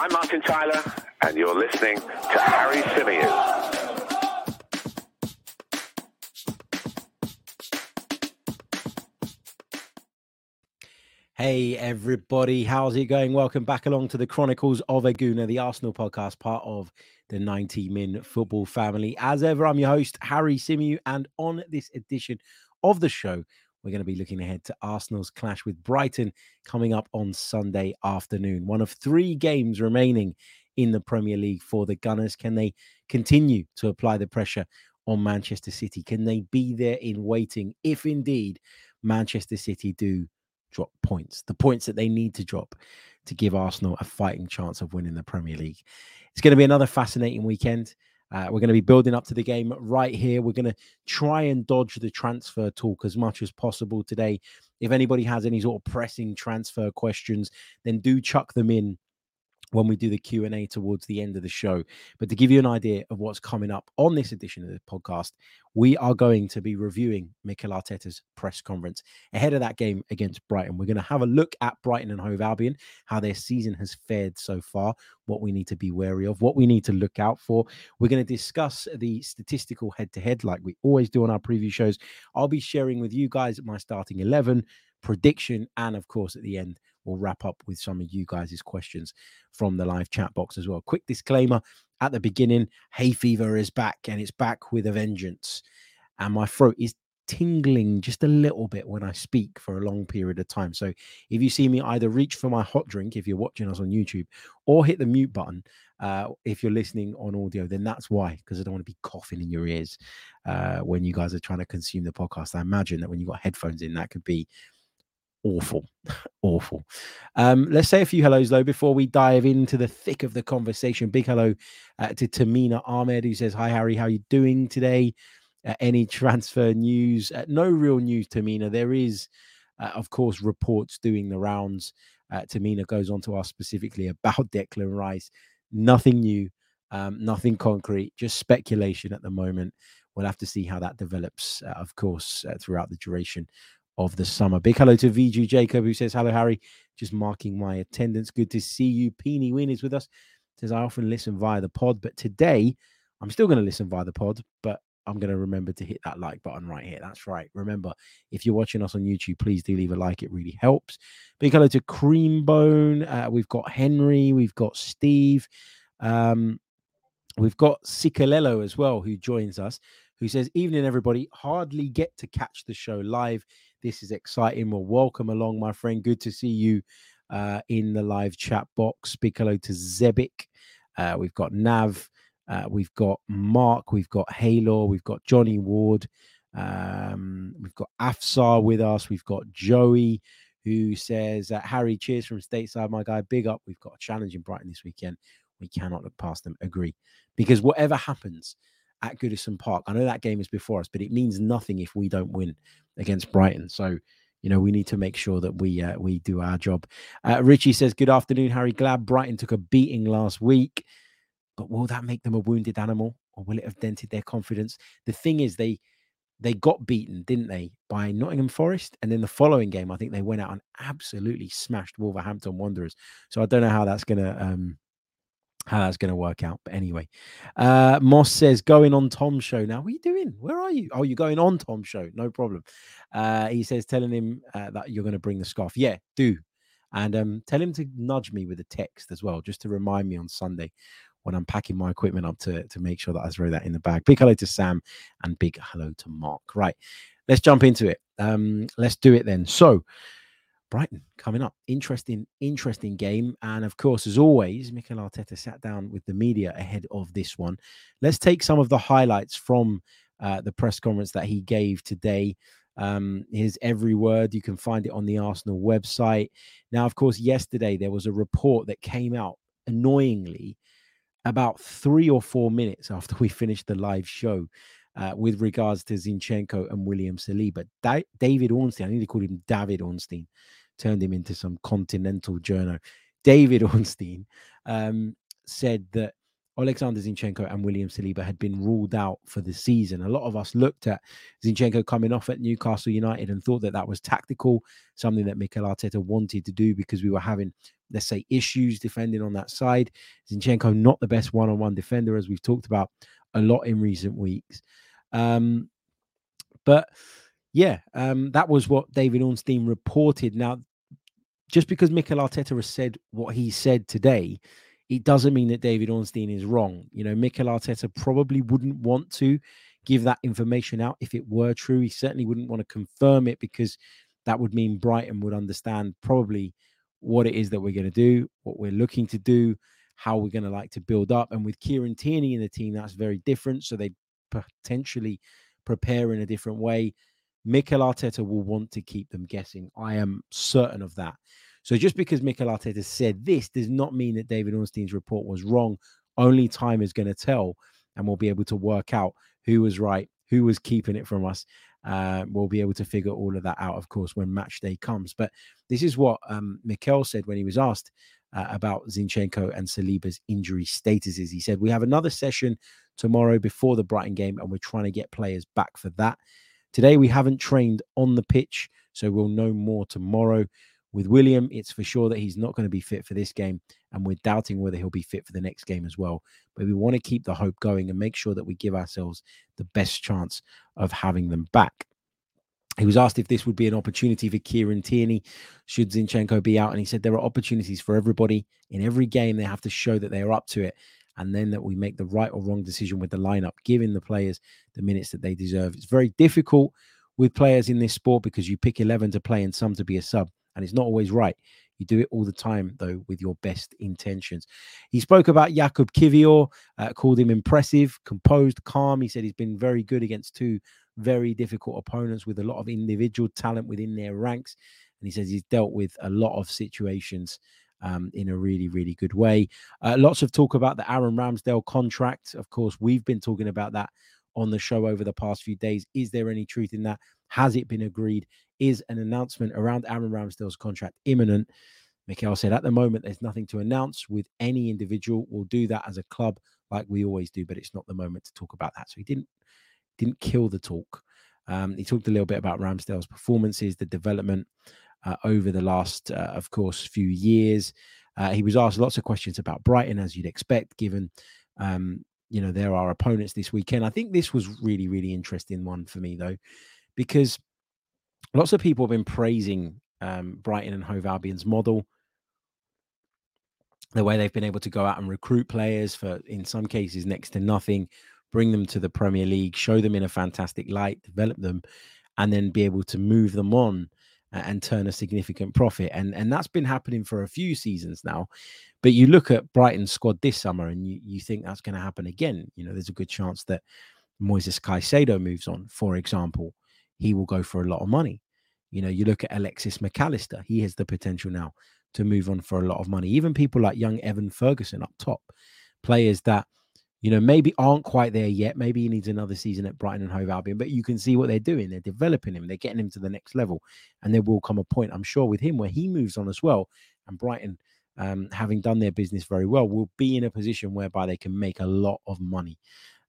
I'm Martin Tyler, and you're listening to Harry Symeou. Hey everybody, how's it going? Welcome back along to the Chronicles of a Gooner, the Arsenal podcast, part of the 90 Min Football family. As ever, I'm your host, Harry Symeou, and on this edition of the show, we're going to be looking ahead to Arsenal's clash with Brighton coming up on Sunday afternoon. One of three games remaining in the Premier League for the Gunners. Can they continue to apply the pressure on Manchester City? Can they be there in waiting if indeed Manchester City do drop points, the points that they need to drop to give Arsenal a fighting chance of winning the Premier League. It's going to be another fascinating weekend. Uh, we're going to be building up to the game right here. We're going to try and dodge the transfer talk as much as possible today. If anybody has any sort of pressing transfer questions, then do chuck them in when we do the q&a towards the end of the show but to give you an idea of what's coming up on this edition of the podcast we are going to be reviewing Mikel Arteta's press conference ahead of that game against Brighton. We're going to have a look at Brighton and Hove Albion, how their season has fared so far, what we need to be wary of, what we need to look out for. We're going to discuss the statistical head to head like we always do on our preview shows. I'll be sharing with you guys my starting 11 prediction and of course at the end we'll wrap up with some of you guys' questions from the live chat box as well. Quick disclaimer at the beginning hay fever is back and it's back with a vengeance. And my throat is tingling just a little bit when I speak for a long period of time. So if you see me either reach for my hot drink if you're watching us on YouTube or hit the mute button uh, if you're listening on audio, then that's why, because I don't want to be coughing in your ears uh, when you guys are trying to consume the podcast. I imagine that when you've got headphones in, that could be awful, awful. Um, let's say a few hellos though before we dive into the thick of the conversation. Big hello uh, to Tamina Ahmed who says, "Hi Harry, how are you doing today? Uh, any transfer news? Uh, no real news, Tamina. There is, uh, of course, reports doing the rounds. Uh, Tamina goes on to ask specifically about Declan Rice. Nothing new, um, nothing concrete, just speculation at the moment." We'll have to see how that develops, uh, of course, throughout the duration of the summer. Big hello to VG Jacob, who says, Hello, Harry. Just marking my attendance. Good to see you. Peeny Win is with us. Says, I often listen via the pod, but today I'm still going to listen via the pod, but I'm going to remember to hit that like button right here. That's right. Remember, if you're watching us on YouTube, please do leave a like. It really helps. Big hello to Creambone. Uh, we've got Henry. We've got Steve. Um, we've got Sikalelo as well, who joins us, who says, Evening, everybody. Hardly get to catch the show live this is exciting. Well, welcome along, my friend. Good to see you uh, in the live chat box. Speak hello to Zebik. Uh, we've got Nav. Uh, we've got Mark. We've got Halo. We've got Johnny Ward. Um, we've got Afsar with us. We've got Joey who says, uh, Harry, cheers from stateside, my guy. Big up. We've got a challenge in Brighton this weekend. We cannot look past them. Agree. Because whatever happens, at Goodison Park. I know that game is before us, but it means nothing if we don't win against Brighton. So, you know, we need to make sure that we uh, we do our job. Uh, Richie says, "Good afternoon, Harry. Glad Brighton took a beating last week, but will that make them a wounded animal, or will it have dented their confidence?" The thing is, they they got beaten, didn't they, by Nottingham Forest, and then the following game, I think they went out and absolutely smashed Wolverhampton Wanderers. So I don't know how that's going to um, how that's going to work out. But anyway, uh, Moss says going on Tom's show now. What are you doing? Where are you? Oh, you're going on Tom's show. No problem. Uh, he says telling him uh, that you're going to bring the scarf. Yeah, do. And um, tell him to nudge me with a text as well, just to remind me on Sunday when I'm packing my equipment up to, to make sure that I throw that in the bag. Big hello to Sam and big hello to Mark. Right, let's jump into it. Um, let's do it then. So, Brighton coming up. Interesting, interesting game. And of course, as always, Mikel Arteta sat down with the media ahead of this one. Let's take some of the highlights from uh, the press conference that he gave today. Um, his every word, you can find it on the Arsenal website. Now, of course, yesterday there was a report that came out annoyingly about three or four minutes after we finished the live show. Uh, with regards to Zinchenko and William Saliba, da- David Ornstein, I need to call him David Ornstein, turned him into some continental journal. David Ornstein um, said that Alexander Zinchenko and William Saliba had been ruled out for the season. A lot of us looked at Zinchenko coming off at Newcastle United and thought that that was tactical, something that Mikel Arteta wanted to do because we were having, let's say, issues defending on that side. Zinchenko, not the best one on one defender, as we've talked about a lot in recent weeks. Um, but yeah, um, that was what David Ornstein reported. Now, just because Mikel Arteta has said what he said today, it doesn't mean that David Ornstein is wrong. You know, Mikel Arteta probably wouldn't want to give that information out if it were true. He certainly wouldn't want to confirm it because that would mean Brighton would understand probably what it is that we're going to do, what we're looking to do, how we're going to like to build up. And with Kieran Tierney in the team, that's very different. So they potentially prepare in a different way. Mikel Arteta will want to keep them guessing. I am certain of that. So just because Mikel Arteta said this does not mean that David Ornstein's report was wrong. Only time is going to tell, and we'll be able to work out who was right, who was keeping it from us. Uh, we'll be able to figure all of that out, of course, when match day comes. But this is what um, Mikel said when he was asked uh, about Zinchenko and Saliba's injury statuses. He said, We have another session tomorrow before the Brighton game, and we're trying to get players back for that. Today, we haven't trained on the pitch, so we'll know more tomorrow. With William, it's for sure that he's not going to be fit for this game, and we're doubting whether he'll be fit for the next game as well. But we want to keep the hope going and make sure that we give ourselves the best chance of having them back. He was asked if this would be an opportunity for Kieran Tierney should Zinchenko be out. And he said there are opportunities for everybody. In every game, they have to show that they are up to it and then that we make the right or wrong decision with the lineup, giving the players the minutes that they deserve. It's very difficult with players in this sport because you pick 11 to play and some to be a sub and it's not always right. You do it all the time, though, with your best intentions. He spoke about Jakub Kiwior, uh, called him impressive, composed, calm. He said he's been very good against two very difficult opponents with a lot of individual talent within their ranks. And he says he's dealt with a lot of situations um, in a really, really good way. Uh, lots of talk about the Aaron Ramsdale contract. Of course, we've been talking about that on the show over the past few days. Is there any truth in that? Has it been agreed? Is an announcement around Aaron Ramsdale's contract imminent? Mikel said, at the moment, there's nothing to announce with any individual. We'll do that as a club, like we always do, but it's not the moment to talk about that. So he didn't didn't kill the talk. Um, he talked a little bit about Ramsdale's performances, the development uh, over the last, uh, of course, few years. Uh, he was asked lots of questions about Brighton, as you'd expect, given um, you know there are opponents this weekend. I think this was really, really interesting one for me though, because lots of people have been praising um, Brighton and Hove Albion's model, the way they've been able to go out and recruit players for, in some cases, next to nothing, bring them to the Premier League, show them in a fantastic light, develop them, and then be able to move them on and turn a significant profit. And and that's been happening for a few seasons now. But you look at Brighton's squad this summer and you, you think that's going to happen again. You know, there's a good chance that Moises Caicedo moves on, for example. He will go for a lot of money. You know, you look at Alexis McAllister, he has the potential now to move on for a lot of money. Even people like young Evan Ferguson up top, players that, you know, maybe aren't quite there yet. Maybe he needs another season at Brighton and Hove Albion, but you can see what they're doing. They're developing him, they're getting him to the next level. And there will come a point, I'm sure, with him where he moves on as well. And Brighton, um, having done their business very well, will be in a position whereby they can make a lot of money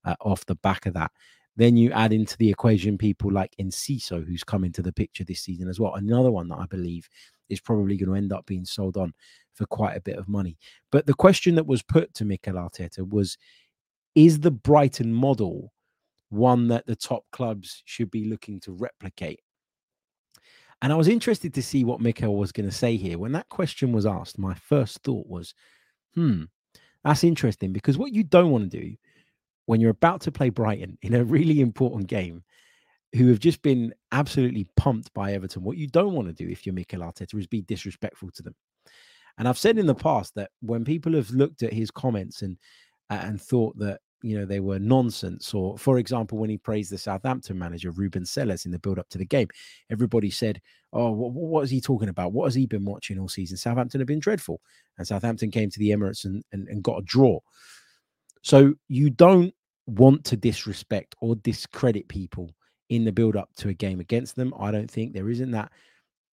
uh, off the back of that. Then you add into the equation people like Enciso, who's come into the picture this season as well. Another one that I believe is probably going to end up being sold on for quite a bit of money. But the question that was put to Mikel Arteta was Is the Brighton model one that the top clubs should be looking to replicate? And I was interested to see what Mikel was going to say here. When that question was asked, my first thought was, hmm, that's interesting because what you don't want to do when you're about to play Brighton in a really important game, who have just been absolutely pumped by Everton, what you don't want to do if you're Mikel Arteta is be disrespectful to them. And I've said in the past that when people have looked at his comments and and thought that you know they were nonsense, or for example, when he praised the Southampton manager Ruben Selles in the build up to the game, everybody said, "Oh, what, what is he talking about? What has he been watching all season? Southampton have been dreadful." And Southampton came to the Emirates and, and, and got a draw. So you don't want to disrespect or discredit people in the build up to a game against them. I don't think there isn't that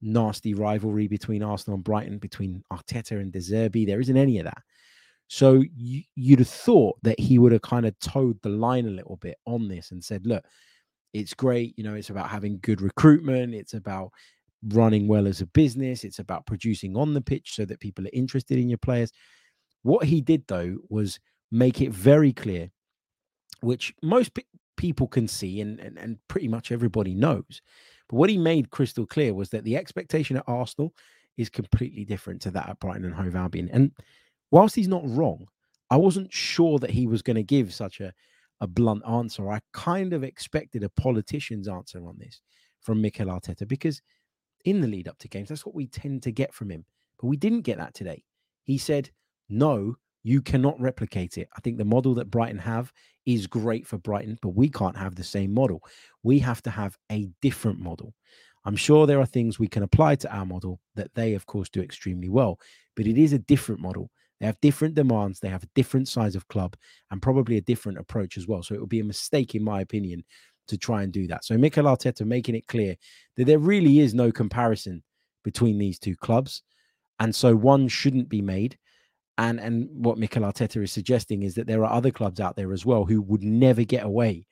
nasty rivalry between Arsenal and Brighton, between Arteta and De Zerbi. There isn't any of that. So you, you'd have thought that he would have kind of toed the line a little bit on this and said, look, it's great. You know, it's about having good recruitment. It's about running well as a business. It's about producing on the pitch so that people are interested in your players. What he did, though, was make it very clear, which most pe- people can see and, and, and pretty much everybody knows. But what he made crystal clear was that the expectation at Arsenal is completely different to that at Brighton and Hove Albion. And whilst he's not wrong, I wasn't sure that he was going to give such a, a blunt answer. I kind of expected a politician's answer on this from Mikel Arteta because in the lead up to games, that's what we tend to get from him. But we didn't get that today. He said, no, you cannot replicate it. I think the model that Brighton have is great for Brighton, but we can't have the same model. We have to have a different model. I'm sure there are things we can apply to our model that they, of course, do extremely well, but it is a different model. They have different demands, they have a different size of club, and probably a different approach as well. So it would be a mistake, in my opinion, to try and do that. So Mikel Arteta making it clear that there really is no comparison between these two clubs, and so one shouldn't be made. And and what Mikel Arteta is suggesting is that there are other clubs out there as well who would never get away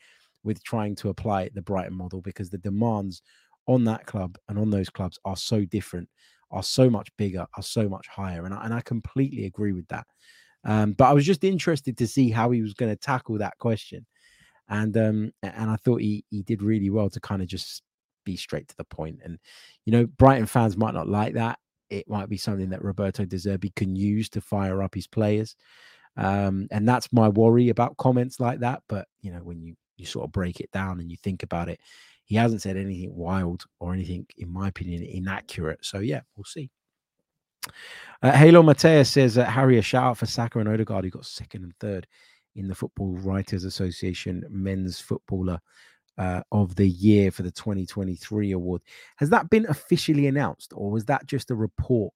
with trying to apply the Brighton model because the demands on that club and on those clubs are so different, are so much bigger, are so much higher. And I, and I completely agree with that. Um, but I was just interested to see how he was going to tackle that question. And um, and I thought he he did really well to kind of just be straight to the point. And you know, Brighton fans might not like that. It might be something that Roberto De Zerbi can use to fire up his players. Um, and that's my worry about comments like that. But you know, when you you sort of break it down and you think about it, he hasn't said anything wild or anything, in my opinion, inaccurate. So yeah, we'll see. Uh, Halo Mateus says uh, Harry a shout out for Saka and Odegaard, who got second and third in the Football Writers Association Men's Footballer uh, of the Year for the 2023 award. Has that been officially announced, or was that just a report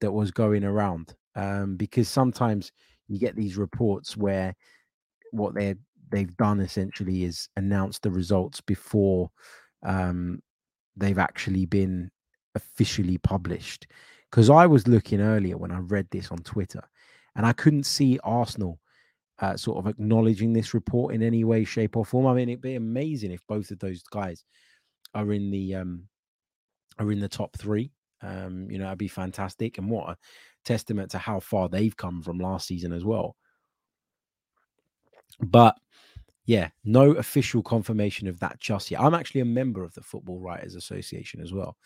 that was going around? Um, because sometimes you get these reports where what they're they've done essentially is announced the results before um, they've actually been officially published. Because I was looking earlier when I read this on Twitter, and I couldn't see Arsenal uh, sort of acknowledging this report in any way, shape, or form. I mean, it'd be amazing if both of those guys are in the um, are in the top three. Um, you know, that'd be fantastic, and what a testament to how far they've come from last season as well. But yeah, no official confirmation of that just yet. I'm actually a member of the Football Writers Association as well.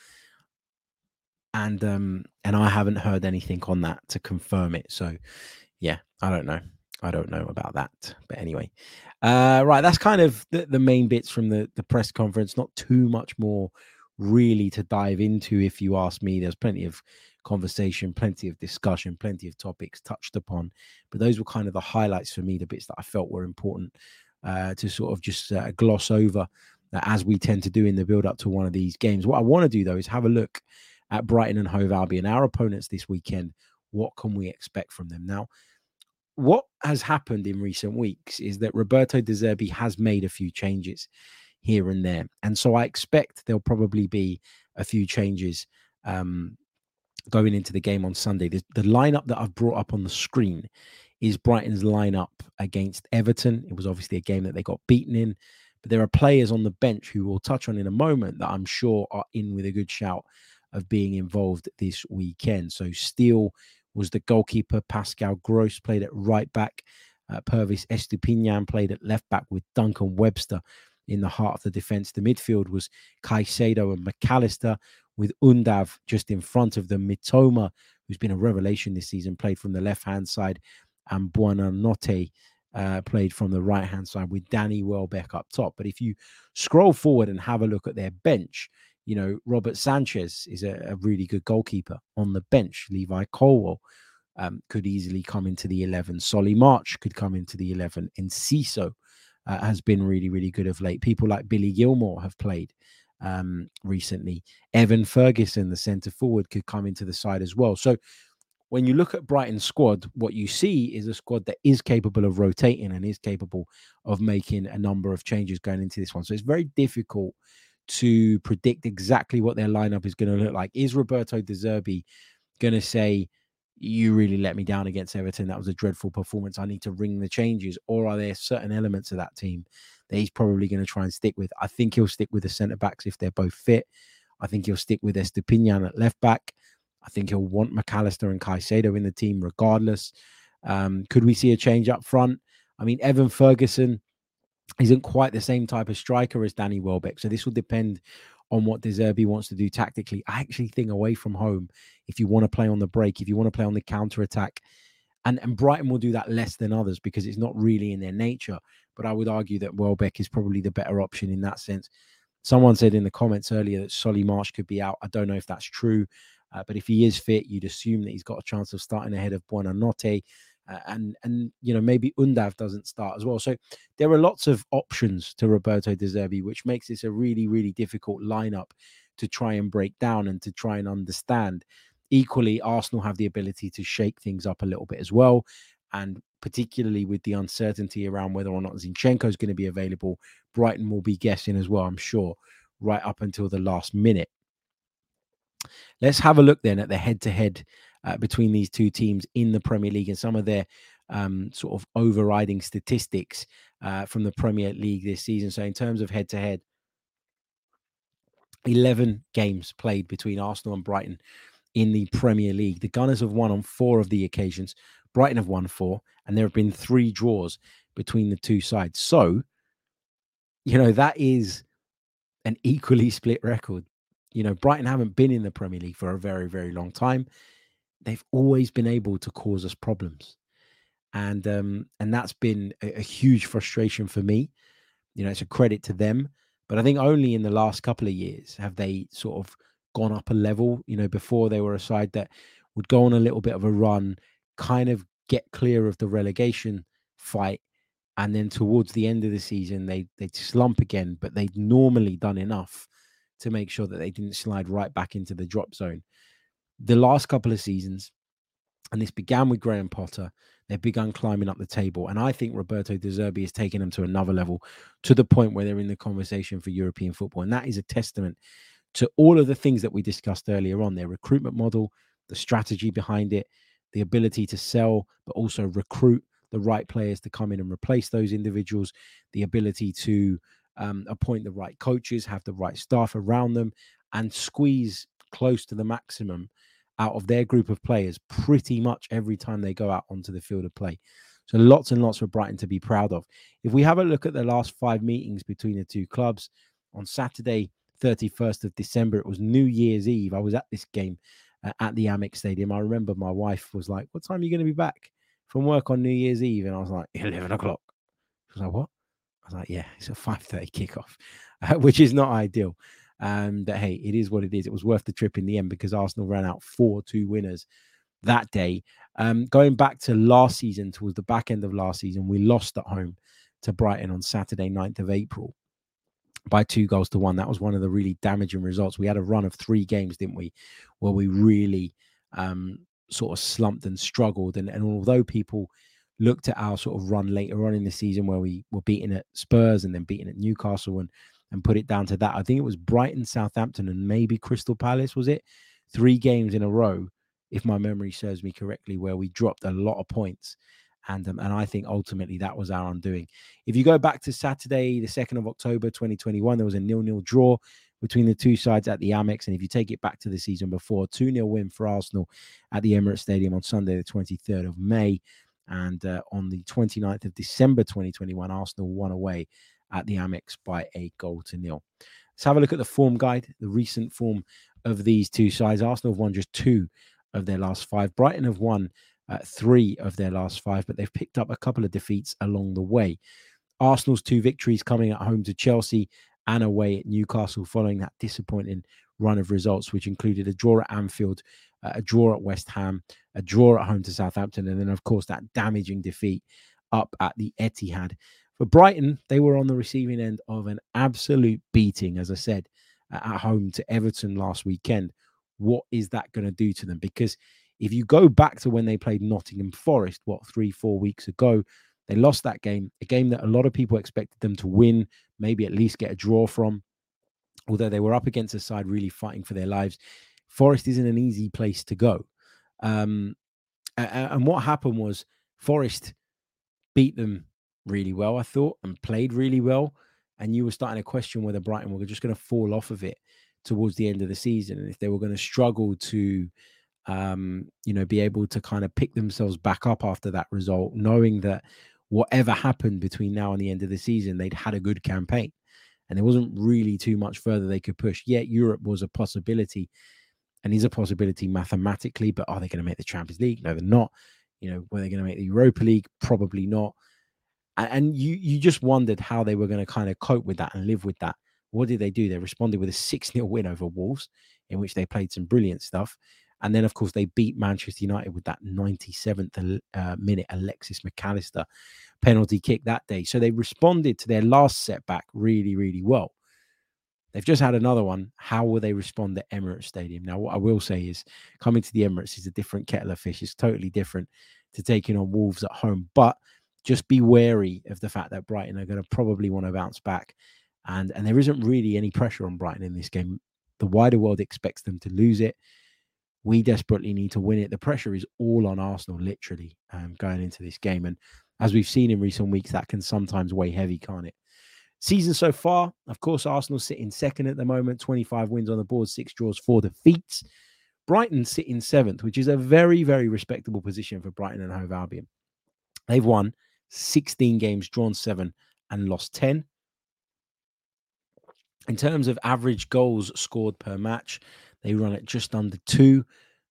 And um and I haven't heard anything on that to confirm it. So yeah, I don't know. I don't know about that. But anyway. Uh right, that's kind of the, the main bits from the the press conference. Not too much more really to dive into if you ask me. There's plenty of conversation, plenty of discussion, plenty of topics touched upon. But those were kind of the highlights for me, the bits that I felt were important uh, to sort of just uh, gloss over uh, as we tend to do in the build up to one of these games. What I want to do though is have a look at Brighton and Hove Albion, our opponents this weekend. What can we expect from them now? What has happened in recent weeks is that Roberto De Zerbi has made a few changes here and there, and so I expect there'll probably be a few changes um, going into the game on Sunday. The, the lineup that I've brought up on the screen is Brighton's lineup against Everton. It was obviously a game that they got beaten in, but there are players on the bench who we'll touch on in a moment that I'm sure are in with a good shout of being involved this weekend. So Steele was the goalkeeper. Pascal Gross played at right back. Uh, Pervis Estupiñán played at left back with Dunk and Webster in the heart of the defense. The midfield was Caicedo and McAllister with Undav just in front of them. Mitoma, who's been a revelation this season, played from the left hand side and Buonanotte uh, played from the right hand side with Danny Welbeck up top. But if you scroll forward and have a look at their bench, you know, Robert Sanchez is a, a really good goalkeeper on the bench. Levi Colwill um, could easily come into the 11. Solly March could come into the 11. Enciso uh, has been really, really good of late. People like Billy Gilmour have played um, recently. Evan Ferguson, the centre forward, could come into the side as well. So when you look at Brighton's squad, what you see is a squad that is capable of rotating and is capable of making a number of changes going into this one. So it's very difficult to predict exactly what their lineup is going to look like. Is Roberto De Zerbi going to say, you really let me down against Everton. That was a dreadful performance. I need to ring the changes. Or are there certain elements of that team that he's probably going to try and stick with? I think he'll stick with the centre backs if they're both fit. I think he'll stick with Estupiñán at left back. I think he'll want McAllister and Caicedo in the team regardless. Um, could we see a change up front? I mean, Evan Ferguson isn't quite the same type of striker as Danny Welbeck. So this will depend on what De Zerbi wants to do tactically. I actually think away from home, if you want to play on the break, if you want to play on the counter attack, and, and Brighton will do that less than others because it's not really in their nature. But I would argue that Welbeck is probably the better option in that sense. Someone said in the comments earlier that Solly March could be out. I don't know if that's true, uh, but if he is fit, you'd assume that he's got a chance of starting ahead of Buonanotte uh, and and you know maybe Undav doesn't start as well. So there are lots of options to Roberto De Zerbi, which makes this a really really difficult lineup to try and break down and to try and understand. Equally, Arsenal have the ability to shake things up a little bit as well, and particularly with the uncertainty around whether or not Zinchenko is going to be available, Brighton will be guessing as well. I'm sure right up until the last minute. Let's have a look then at the head-to-head uh, between these two teams in the Premier League and some of their um, sort of overriding statistics uh, from the Premier League this season. So, in terms of head to head, 11 games played between Arsenal and Brighton in the Premier League. The Gunners have won on four of the occasions, Brighton have won four, and there have been three draws between the two sides. So, you know, that is an equally split record. You know, Brighton haven't been in the Premier League for a very, very long time. They've always been able to cause us problems. And um and that's been a, a, huge frustration for me. You know it's a credit to them. But i think only in the last couple of years have they sort of gone up a level you know before they were a side that would go on a little bit of a run kind of get clear of the relegation fight and then towards the end of the season they they'd slump again but they'd normally done enough to make sure that they didn't slide right back into the drop zone the last couple of seasons, and this began with Graham Potter, they've begun climbing up the table. And I think Roberto De Zerbi has taken them to another level to the point where they're in the conversation for European football. And that is a testament to all of the things that we discussed earlier on their recruitment model, the strategy behind it, the ability to sell, but also recruit the right players to come in and replace those individuals, the ability to um, appoint the right coaches, have the right staff around them, and squeeze close to the maximum out of their group of players pretty much every time they go out onto the field of play. So lots and lots for Brighton to be proud of. If we have a look at the last five meetings between the two clubs, on Saturday, 31st of December, it was New Year's Eve. I was at this game uh, at the Amex Stadium. I remember my wife was like, "What time are you going to be back from work on New Year's Eve?" And I was like, "11 o'clock." She was like, "What?" Was like, "Yeah, it's a 5:30 kickoff," uh, which is not ideal. Um, that hey, it is what it is. It was worth the trip in the end because Arsenal ran out four two winners that day. Um, going back to last season, towards the back end of last season, we lost at home to Brighton on Saturday, 9th of April by two goals to one. That was one of the really damaging results. We had a run of three games, didn't we, where we really um, sort of slumped and struggled. And, and although people looked at our sort of run later on in the season where we were beaten at Spurs and then beaten at Newcastle and and put it down to that. I think it was Brighton, Southampton, and maybe Crystal Palace, was it? Three games in a row, if my memory serves me correctly, where we dropped a lot of points. And, um, and I think ultimately that was our undoing. If you go back to Saturday, the 2nd of October 2021, there was a nil-nil draw between the two sides at the Amex. And if you take it back to the season before, 2 0 win for Arsenal at the Emirates Stadium on Sunday, the 23rd of May. And uh, on the 29th of December 2021, Arsenal won away at the Amex by a goal to nil. Let's have a look at the form guide, the recent form of these two sides. Arsenal have won just two of their last five. Brighton have won uh, three of their last five, but they've picked up a couple of defeats along the way. Arsenal's two victories coming at home to Chelsea and away at Newcastle following that disappointing run of results, which included a draw at Anfield, uh, a draw at West Ham, a draw at home to Southampton, and then, of course, that damaging defeat up at the Etihad. For Brighton, they were on the receiving end of an absolute beating, as I said, at home to Everton last weekend. What is that going to do to them? Because if you go back to when they played Nottingham Forest, what, three, four weeks ago, they lost that game, a game that a lot of people expected them to win, maybe at least get a draw from. Although they were up against a side really fighting for their lives, Forest isn't an easy place to go. Um, and what happened was Forest beat them really well, I thought, and played really well. And you were starting to question whether Brighton were just going to fall off of it towards the end of the season, and if they were going to struggle to, um, you know, be able to kind of pick themselves back up after that result, knowing that whatever happened between now and the end of the season, they'd had a good campaign, and there wasn't really too much further they could push. Yet Europe was a possibility, and is a possibility mathematically. But are they going to make the Champions League? No, they're not. You know, were they going to make the Europa League? Probably not. And you you just wondered how they were going to kind of cope with that and live with that. What did they do? They responded with a 6 0 win over Wolves, in which they played some brilliant stuff. And then, of course, they beat Manchester United with that 97th uh, minute Alexis McAllister penalty kick that day. So they responded to their last setback really, really well. They've just had another one. How will they respond at Emirates Stadium? Now, what I will say is coming to the Emirates is a different kettle of fish. It's totally different to taking on Wolves at home. But just be wary of the fact that Brighton are going to probably want to bounce back. And, and there isn't really any pressure on Brighton in this game. The wider world expects them to lose it. We desperately need to win it. The pressure is all on Arsenal, literally, um, going into this game. And as we've seen in recent weeks, that can sometimes weigh heavy, can't it? Season so far, of course, Arsenal sit in second at the moment, 25 wins on the board, six draws, four defeats. Brighton sit in seventh, which is a very, very respectable position for Brighton and Hove Albion. They've won 16 games, drawn seven, and lost 10. In terms of average goals scored per match, they run at just under two.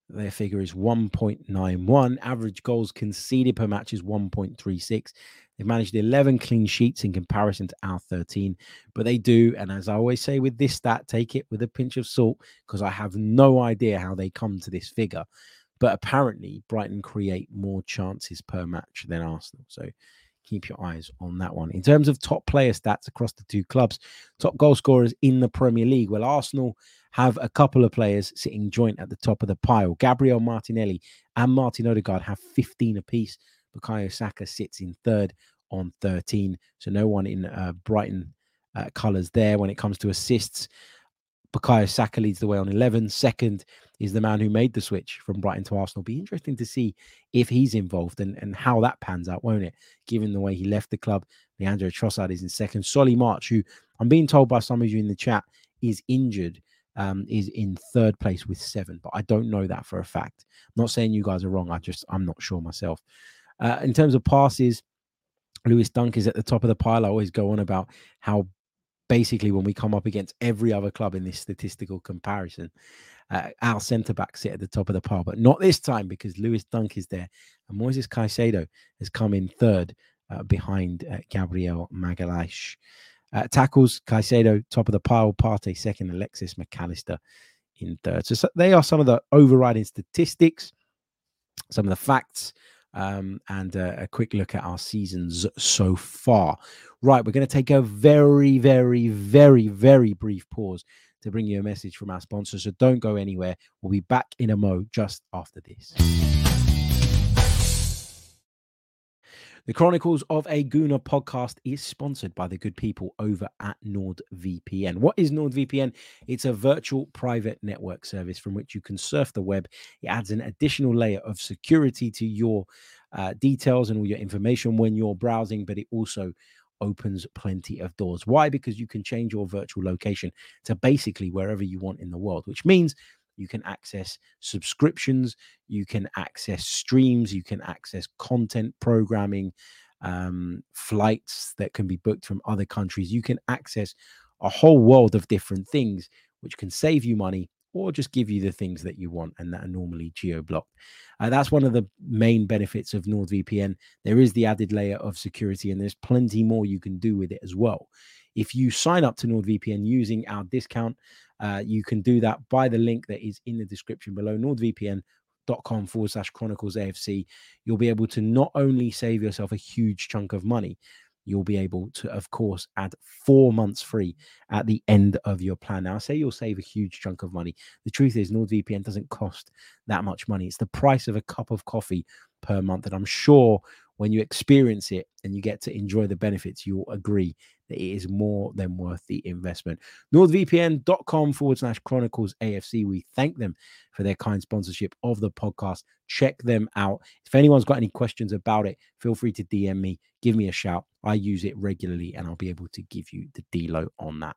Their figure is 1.91. Average goals conceded per match is 1.36. They've managed 11 clean sheets in comparison to our 13, but they do. And as I always say with this stat, take it with a pinch of salt because I have no idea how they come to this figure. But apparently, Brighton create more chances per match than Arsenal. So keep your eyes on that one. In terms of top player stats across the two clubs, top goal scorers in the Premier League, well, Arsenal have a couple of players sitting joint at the top of the pile. Gabriel Martinelli and Martin Odegaard have 15 apiece. Bukayo Saka sits in third on 13. So no one in uh, Brighton uh, colours there when it comes to assists. Bukayo Saka leads the way on 11. Second is the man who made the switch from Brighton to Arsenal. Be interesting to see if he's involved and, and how that pans out, won't it? Given the way he left the club, Leandro Trossard is in second. Solly March, who I'm being told by some of you in the chat is injured, um, is in third place with seven, but I don't know that for a fact. I'm not saying you guys are wrong. I just I'm not sure myself. Uh, in terms of passes, Lewis Dunk is at the top of the pile. I always go on about how basically when we come up against every other club in this statistical comparison, uh, our centre backs sit at the top of the pile, but not this time because Lewis Dunk is there and Moises Caicedo has come in third uh, behind uh, Gabriel Magalhaes. Uh, tackles Caicedo top of the pile, Partey second, Alexis McAllister in third. So, they are some of the overriding statistics, some of the facts um, and uh, a quick look at our seasons so far. Right, we're going to take a very, very, very, very brief pause to bring you a message from our sponsor. So don't go anywhere. We'll be back in a mo just after this. The Chronicles of a Gooner podcast is sponsored by the good people over at NordVPN. What is NordVPN? It's a virtual private network service from which you can surf the web. It adds an additional layer of security to your uh, details and all your information when you're browsing, but it also opens plenty of doors. Why? Because you can change your virtual location to basically wherever you want in the world, which means you can access subscriptions, you can access streams, you can access content programming, um, flights that can be booked from other countries. You can access a whole world of different things, which can save you money or just give you the things that you want and that are normally geo blocked. Uh, that's one of the main benefits of NordVPN. There is the added layer of security, and there's plenty more you can do with it as well. If you sign up to NordVPN using our discount, uh, you can do that by the link that is in the description below nordvpn.com forward slash chronicles AFC. You'll be able to not only save yourself a huge chunk of money, you'll be able to, of course, add four months free at the end of your plan. Now, I say you'll save a huge chunk of money. The truth is, NordVPN doesn't cost that much money. It's the price of a cup of coffee per month. And I'm sure when you experience it and you get to enjoy the benefits, you'll agree that it is more than worth the investment. NordVPN.com forward slash Chronicles AFC. We thank them for their kind sponsorship of the podcast. Check them out. If anyone's got any questions about it, feel free to DM me, give me a shout. I use it regularly and I'll be able to give you the delo on that.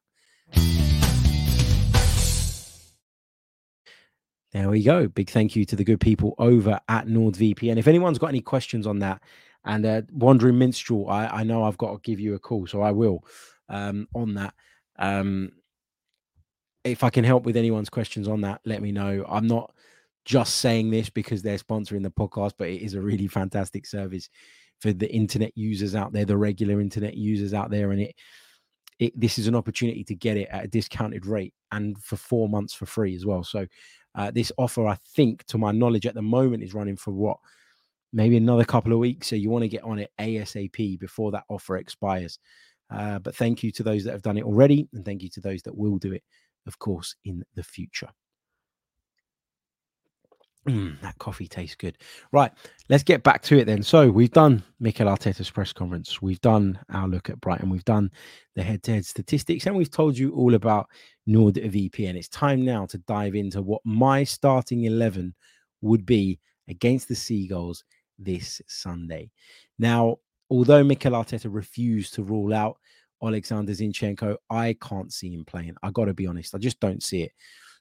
There we go. Big thank you to the good people over at NordVPN. If anyone's got any questions on that, and uh, Wandering Minstrel, I, I know I've got to give you a call, so I will um, on that. Um, if I can help with anyone's questions on that, let me know. I'm not just saying this because they're sponsoring the podcast, but it is a really fantastic service for the internet users out there, the regular internet users out there, and it, it this is an opportunity to get it at a discounted rate and for four months for free as well. So uh, this offer, I think, to my knowledge, at the moment is running for what maybe another couple of weeks. So you want to get on it ASAP before that offer expires. Uh, but thank you to those that have done it already, and thank you to those that will do it, of course, in the future. Mm, that coffee tastes good. Right, let's get back to it then. So we've done Mikel Arteta's press conference. We've done our look at Brighton. We've done the head-to-head statistics, and we've told you all about NordVPN. It's time now to dive into what my starting eleven would be against the Seagulls this Sunday. Now, although Mikel Arteta refused to rule out Alexander Zinchenko, I can't see him playing. I got to be honest, I just don't see it.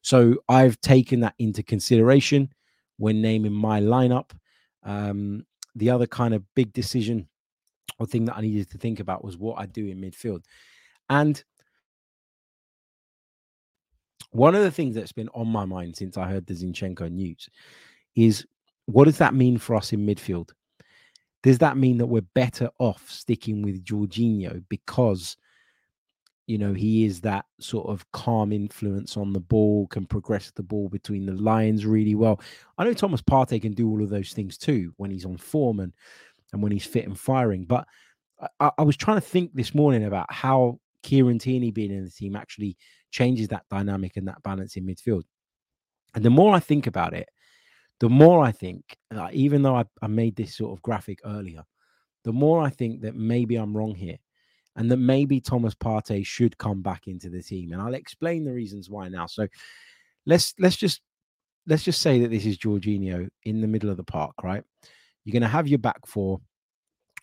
So I've taken that into consideration when naming my lineup. Um, the other kind of big decision or thing that I needed to think about was what I do in midfield. And one of the things that's been on my mind since I heard the Zinchenko news is what does that mean for us in midfield? Does that mean that we're better off sticking with Jorginho because you know, he is that sort of calm influence on the ball, can progress the ball between the lines really well. I know Thomas Partey can do all of those things too when he's on form and, and when he's fit and firing. But I, I was trying to think this morning about how Kieran Tierney being in the team actually changes that dynamic and that balance in midfield. And the more I think about it, the more I think, uh, even though I, I made this sort of graphic earlier, the more I think that maybe I'm wrong here and that maybe Thomas Partey should come back into the team. And I'll explain the reasons why now. So let's let's just let's just say that this is Jorginho in the middle of the park, right? You're going to have your back four.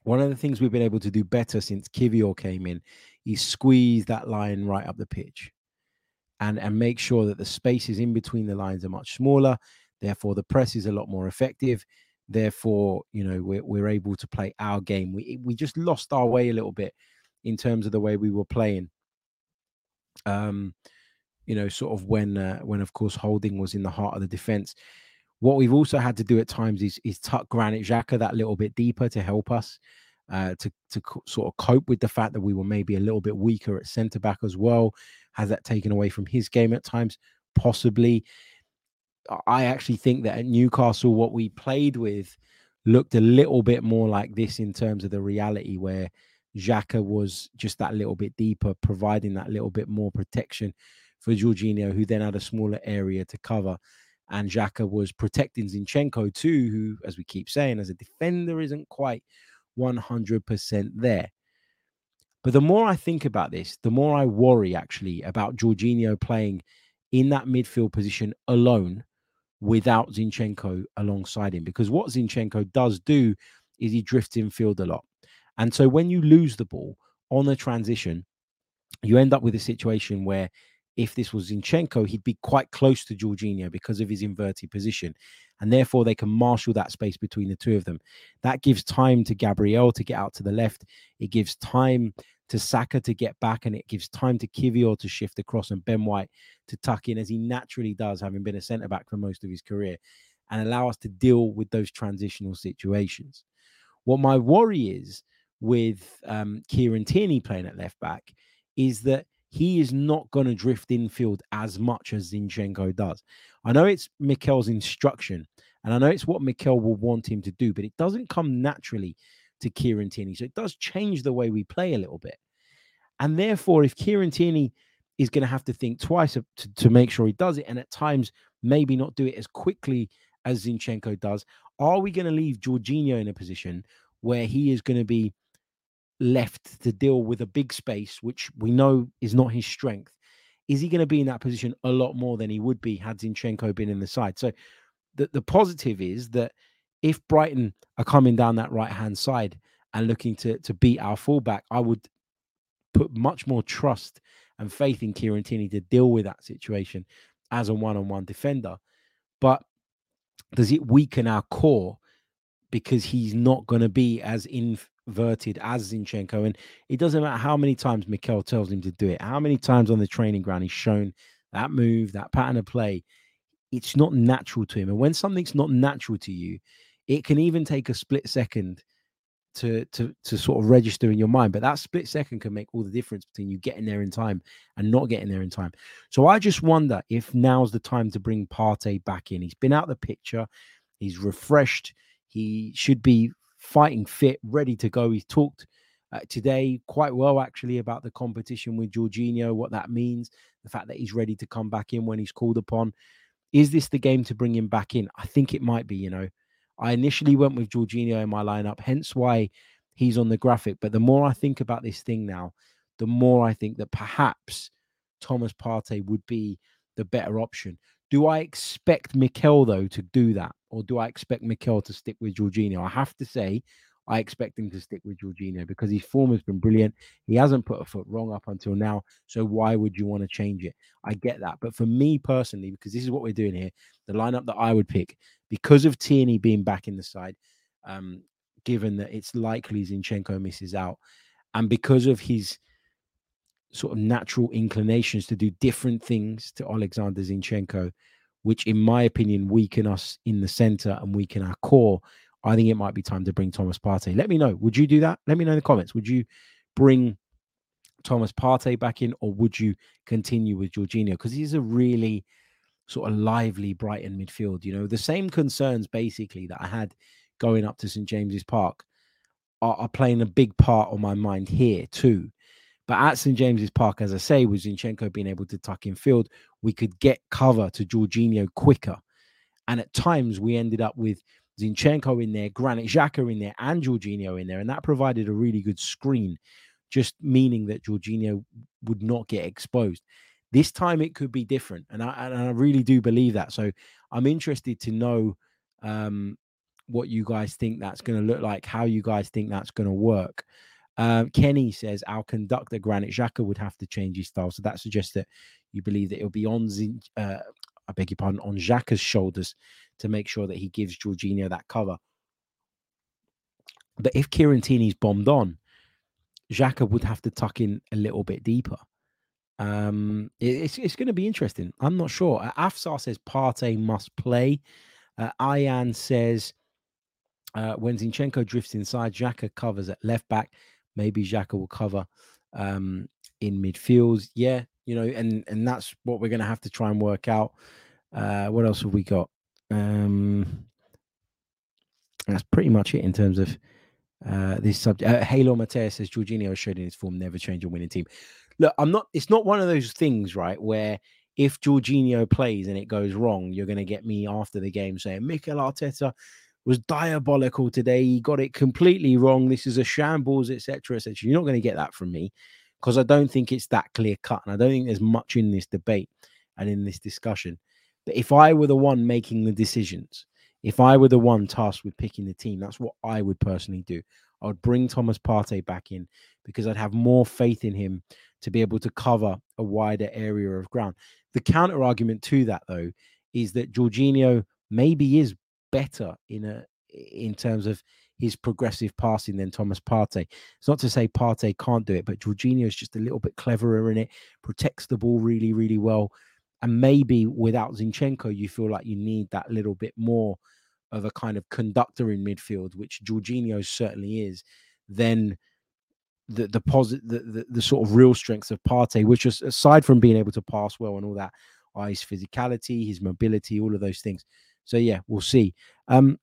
One of the things we've been able to do better since Kiwior came in is squeeze that line right up the pitch and, and make sure that the spaces in between the lines are much smaller. Therefore, the press is a lot more effective. Therefore, you know, we're, we're able to play our game. We, we just lost our way a little bit in terms of the way we were playing. Um, you know, sort of when uh, when of course Holding was in the heart of the defense. What we've also had to do at times is is tuck Granit Xhaka that little bit deeper to help us uh, to to co- sort of cope with the fact that we were maybe a little bit weaker at centre back as well. Has that taken away from his game at times? Possibly. I actually think that at Newcastle, what we played with looked a little bit more like this in terms of the reality where Xhaka was just that little bit deeper, providing that little bit more protection for Jorginho, who then had a smaller area to cover. And Xhaka was protecting Zinchenko too, who, as we keep saying, as a defender, isn't quite 100% there. But the more I think about this, the more I worry actually about Jorginho playing in that midfield position alone without Zinchenko alongside him. Because what Zinchenko does do is he drifts in field a lot. And so when you lose the ball on a transition, you end up with a situation where if this was Zinchenko, he'd be quite close to Jorginho because of his inverted position. And therefore, they can marshal that space between the two of them. That gives time to Gabriel to get out to the left. It gives time to Saka to get back, and it gives time to Kiwior to shift across and Ben White to tuck in, as he naturally does, having been a centre back for most of his career, and allow us to deal with those transitional situations. What my worry is with um, Kieran Tierney playing at left back is that he is not going to drift infield as much as Zinchenko does. I know it's Mikel's instruction, and I know it's what Mikel will want him to do, but it doesn't come naturally to Kieran Tierney. So it does change the way we play a little bit. And therefore, if Kieran Tierney is going to have to think twice to, to make sure he does it, and at times maybe not do it as quickly as Zinchenko does, are we going to leave Jorginho in a position where he is going to be left to deal with a big space, which we know is not his strength. Is he going to be in that position a lot more than he would be had Zinchenko been in the side? So the, the positive is that if Brighton are coming down that right hand side and looking to to beat our fullback, I would put much more trust and faith in Kieran Tierney to deal with that situation as a one on one defender. But does it weaken our core because he's not going to be as inverted as Zinchenko? And it doesn't matter how many times Mikel tells him to do it, how many times on the training ground he's shown that move, that pattern of play. It's not natural to him. And when something's not natural to you, it can even take a split second to to to sort of register in your mind. But that split second can make all the difference between you getting there in time and not getting there in time. So I just wonder if now's the time to bring Partey back in. He's been out the picture, he's refreshed, he should be fighting fit, ready to go. He's talked uh, today quite well actually about the competition with Jorginho, what that means, the fact that he's ready to come back in when he's called upon. Is this the game to bring him back in? I think it might be, you know. I initially went with Jorginho in my lineup, hence why he's on the graphic. But the more I think about this thing now, the more I think that perhaps Thomas Partey would be the better option. Do I expect Mikel though to do that, or do I expect Mikel to stick with Jorginho? I have to say, I expect him to stick with Jorginho because his form has been brilliant. He hasn't put a foot wrong up until now. So why would you want to change it? I get that. But for me personally, because this is what we're doing here, the lineup that I would pick because of Tierney being back in the side, um, given that it's likely Zinchenko misses out, and because of his sort of natural inclinations to do different things to Alexander Zinchenko, which, in my opinion, weaken us in the center and weaken our core. I think it might be time to bring Thomas Partey. Let me know. Would you do that? Let me know in the comments. Would you bring Thomas Partey back in, or would you continue with Jorginho? Because he's a really sort of lively Brighton midfield. You know, the same concerns basically that I had going up to St James's Park are, are playing a big part on my mind here too. But at St James's Park, as I say, with Zinchenko being able to tuck in field, we could get cover to Jorginho quicker. And at times we ended up with Zinchenko in there, Granit Xhaka in there, and Jorginho in there. And that provided a really good screen, just meaning that Jorginho would not get exposed. This time it could be different, and I and I really do believe that. So I'm interested to know um, what you guys think that's going to look like, how you guys think that's going to work. Um, Kenny says our conductor Granit Xhaka would have to change his style, so that suggests that you believe that it'll be on Zin, uh, I beg your pardon, on Xhaka's shoulders to make sure that he gives Jorginho that cover. But if Kieran Tierney's bombed on, Xhaka would have to tuck in a little bit deeper. Um, it, it's it's going to be interesting. I'm not sure. Afsar says Partey must play. Uh, Ayan says uh, when Zinchenko drifts inside, Xhaka covers at left back. Maybe Xhaka will cover um, in midfield. Yeah, you know, and and that's what we're going to have to try and work out. Uh, what else have we got? Um, that's pretty much it in terms of uh, this subject. Uh, Halo Mateus says Jorginho showed in his form never change a winning team look, I'm not. It's not one of those things, right, where if Jorginho plays and it goes wrong, you're going to get me after the game saying Mikel Arteta was diabolical today. He got it completely wrong. This is a shambles, etc., etc. You're not going to get that from me because I don't think it's that clear cut, and I don't think there's much in this debate and in this discussion. But if I were the one making the decisions, if I were the one tasked with picking the team, that's what I would personally do. I would bring Thomas Partey back in because I'd have more faith in him to be able to cover a wider area of ground. The counter argument to that, though, is that Jorginho maybe is better in a in terms of his progressive passing than Thomas Partey. It's not to say Partey can't do it, but Jorginho is just a little bit cleverer in it, protects the ball really, really well. And maybe without Zinchenko, you feel like you need that little bit more of a kind of conductor in midfield, which Jorginho certainly is, then the the positive the, the, the sort of real strengths of Partey, which is aside from being able to pass well and all that, are his physicality, his mobility, all of those things. So yeah, we'll see. Um,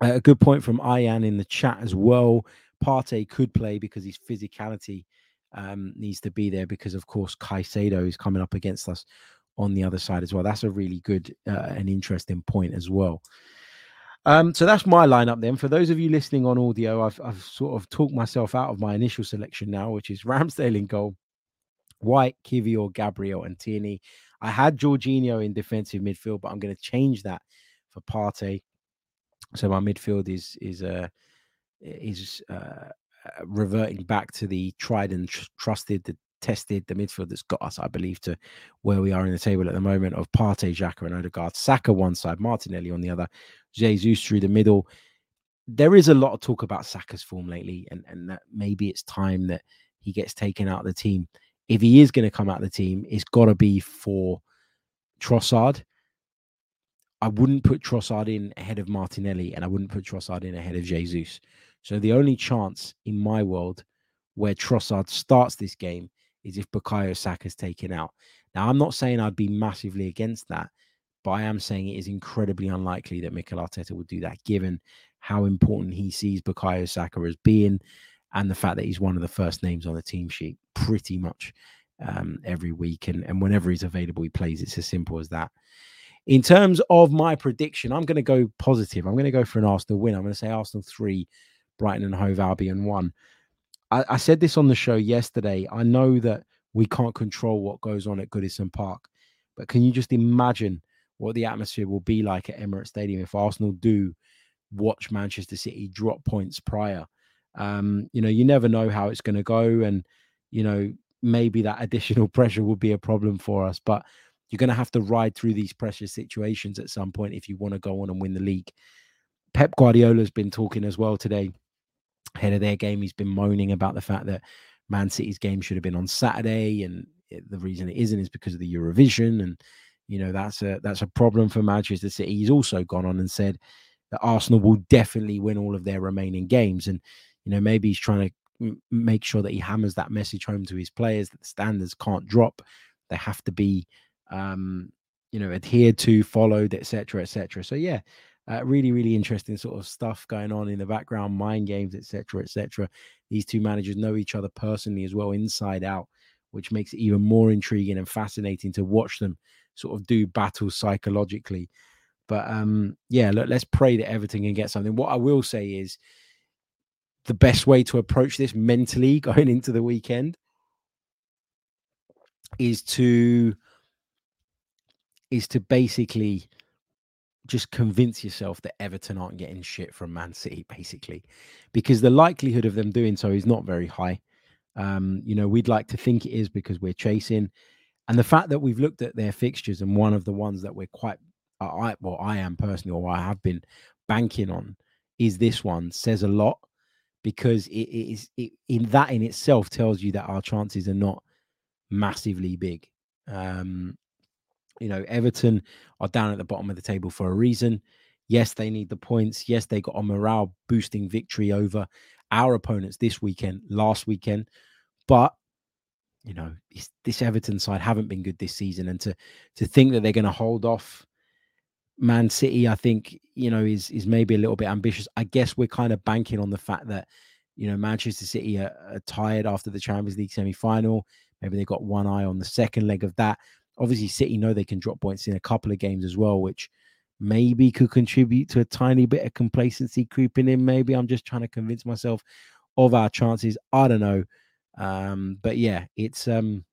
a good point from Ian in the chat as well. Partey could play because his physicality um, needs to be there because, of course, Caicedo is coming up against us on the other side as well. That's a really good uh, and interesting point as well. Um, so that's my lineup then. For those of you listening on audio, I've, I've sort of talked myself out of my initial selection now, which is Ramsdale in goal, White, Kiwior, Gabriel, and Tierney. I had Jorginho in defensive midfield, but I'm going to change that for Partey. So my midfield is is uh is uh, Uh, reverting back to the tried and tr- trusted, the tested, the midfield that's got us, I believe, to where we are in the table at the moment of Partey, Xhaka, and Odegaard. Saka one side, Martinelli on the other, Jesus through the middle. There is a lot of talk about Saka's form lately, and, and that maybe it's time that he gets taken out of the team. If he is going to come out of the team, it's got to be for Trossard. I wouldn't put Trossard in ahead of Martinelli, and I wouldn't put Trossard in ahead of Jesus. So the only chance in my world where Trossard starts this game is if Bukayo Saka is taken out. Now, I'm not saying I'd be massively against that, but I am saying it is incredibly unlikely that Mikel Arteta would do that, given how important he sees Bukayo Saka as being, and the fact that he's one of the first names on the team sheet pretty much um, every week, and, and whenever he's available, he plays. It's as simple as that. In terms of my prediction, I'm going to go positive. I'm going to go for an Arsenal win. I'm going to say Arsenal three, Brighton and Hove Albion won. I, I said this on the show yesterday. I know that we can't control what goes on at Goodison Park, but can you just imagine what the atmosphere will be like at Emirates Stadium if Arsenal do watch Manchester City drop points prior? Um, you know, you never know how it's going to go, and you know maybe that additional pressure will be a problem for us, but you're going to have to ride through these pressure situations at some point if you want to go on and win the league. Pep Guardiola's been talking as well today ahead of their game. He's been moaning about the fact that Man City's game should have been on Saturday, and the reason it isn't is because of the Eurovision, and you know that's a that's a problem for Manchester City. He's also gone on and said that Arsenal will definitely win all of their remaining games, and you know maybe he's trying to make sure that he hammers that message home to his players that the standards can't drop; they have to be, um, you know, adhered to, followed, etc., etc. So yeah, uh, really, really interesting sort of stuff going on in the background, mind games, etc., etc. These two managers know each other personally as well, inside out, which makes it even more intriguing and fascinating to watch them sort of do battle psychologically. But um, yeah, look, let's pray that Everton can get something. What I will say is the best way to approach this mentally going into the weekend is to is to basically just convince yourself that Everton aren't getting shit from Man City, basically, because the likelihood of them doing so is not very high. Um, you know, we'd like to think it is because we're chasing, and the fact that we've looked at their fixtures and one of the ones that we're quite, I well, I am personally, or I have been banking on, is this one says a lot because it is it, in that in itself tells you that our chances are not massively big. Um, you know, Everton are down at the bottom of the table for a reason. Yes, they need the points. Yes, they got a morale boosting victory over our opponents this weekend, last weekend. But you know, this Everton side haven't been good this season, and to to think that they're going to hold off Man City, I think you know is is maybe a little bit ambitious. I guess we're kind of banking on the fact that you know Manchester City are, are tired after the Champions League semi final. Maybe they got one eye on the second leg of that. Obviously, City know they can drop points in a couple of games as well, which maybe could contribute to a tiny bit of complacency creeping in. Maybe I'm just trying to convince myself of our chances. I don't know. Um, but yeah, it's um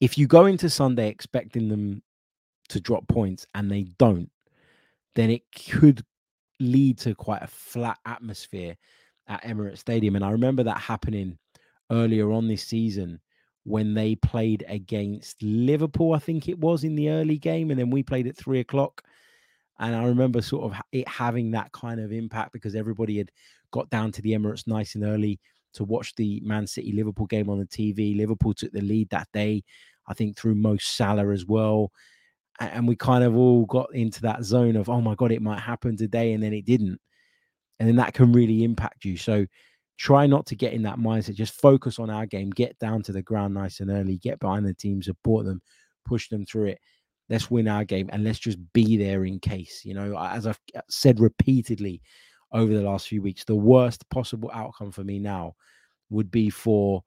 if you go into Sunday expecting them to drop points and they don't, then it could lead to quite a flat atmosphere at Emirates Stadium. And I remember that happening earlier on this season when they played against Liverpool, I think it was in the early game, and then we played at three o'clock. And I remember sort of it having that kind of impact because everybody had got down to the Emirates nice and early to watch the Man City Liverpool game on the TV. Liverpool took the lead that day, I think through Mo Salah as well. And we kind of all got into that zone of, oh my God, it might happen today. And then it didn't. And then that can really impact you. So try not to get in that mindset. Just focus on our game, get down to the ground nice and early, get behind the team, support them, push them through it. Let's win our game and let's just be there in case. You know, as I've uh, said repeatedly over the last few weeks, the worst possible outcome for me now would be for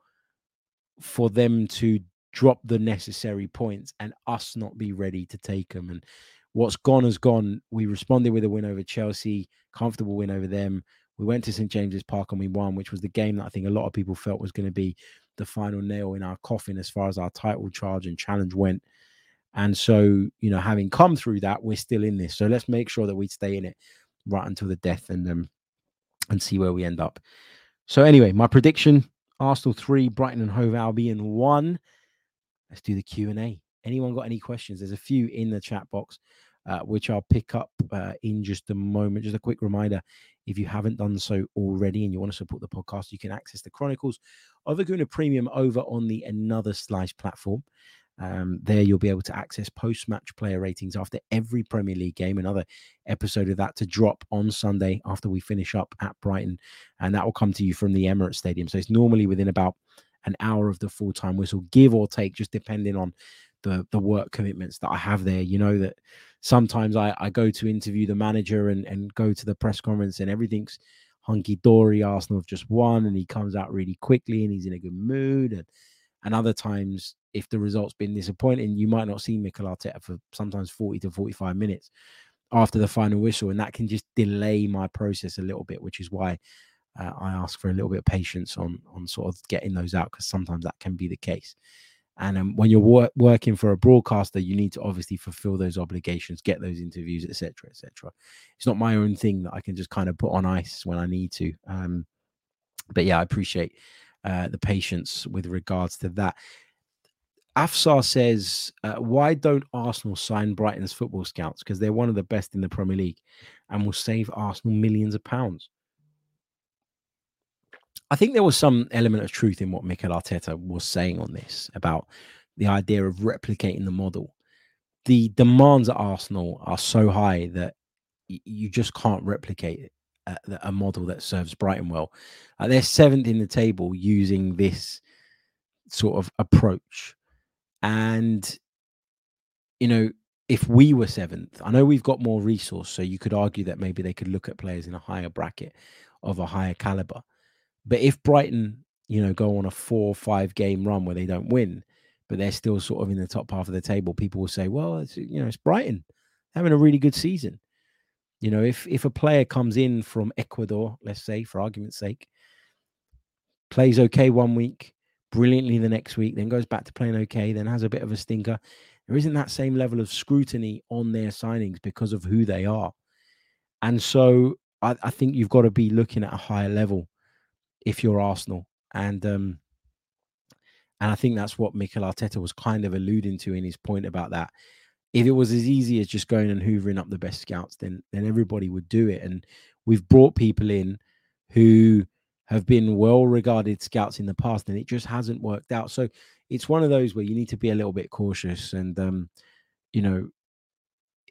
for them to drop the necessary points and us not be ready to take them. And what's gone has gone. We responded with a win over Chelsea, comfortable win over them. We went to St James's Park and we won, which was the game that I think a lot of people felt was going to be the final nail in our coffin as far as our title charge and challenge went. And so, you know, having come through that, we're still in this. So let's make sure that we stay in it right until the death and um and see where we end up. So anyway, my prediction: Arsenal three, Brighton and Hove Albion one. Let's do the Q and A. Anyone got any questions? There's a few in the chat box, uh, which I'll pick up uh, in just a moment. Just a quick reminder: if you haven't done so already and you want to support the podcast, you can access the Chronicles of a Gooner Premium over on the Another Slice platform. Um, there you'll be able to access post-match player ratings after every Premier League game. Another episode of that to drop on Sunday after we finish up at Brighton, and that will come to you from the Emirates Stadium. So it's normally within about an hour of the full-time whistle, give or take, just depending on the the work commitments that I have there. You know that sometimes I, I go to interview the manager and, and go to the press conference and everything's hunky dory. Arsenal have just won, and he comes out really quickly and he's in a good mood. And and other times, if the result's been disappointing, you might not see Mikel Arteta for sometimes 40 to 45 minutes after the final whistle. And that can just delay my process a little bit, which is why uh, I ask for a little bit of patience on, on sort of getting those out, because sometimes that can be the case. And um, when you're wor- working for a broadcaster, you need to obviously fulfill those obligations, get those interviews, etc., etc. It's not my own thing that I can just kind of put on ice when I need to. Um, but yeah, I appreciate uh, the patience with regards to that. Afsar says, uh, why don't Arsenal sign Brighton's football scouts? Because they're one of the best in the Premier League and will save Arsenal millions of pounds. I think there was some element of truth in what Mikel Arteta was saying on this about the idea of replicating the model. The demands at Arsenal are so high that you just can't replicate a, a model that serves Brighton well. Uh, they're seventh in the table using this sort of approach. And, you know, if we were seventh, I know we've got more resource, so you could argue that maybe they could look at players in a higher bracket of a higher caliber. But if Brighton, you know, go on a four or five game run where they don't win, but they're still sort of in the top half of the table, people will say, well, it's, you know, it's Brighton having a really good season. You know, if if a player comes in from Ecuador, let's say for argument's sake, plays okay one week, brilliantly the next week, then goes back to playing okay, then has a bit of a stinker, there isn't that same level of scrutiny on their signings because of who they are. And so I, I think you've got to be looking at a higher level if you're Arsenal. And um and I think that's what Mikel Arteta was kind of alluding to in his point about that if it was as easy as just going and hoovering up the best scouts, then then everybody would do it. And we've brought people in who have been well regarded scouts in the past, and it just hasn't worked out. So it's one of those where you need to be a little bit cautious. And um, you know,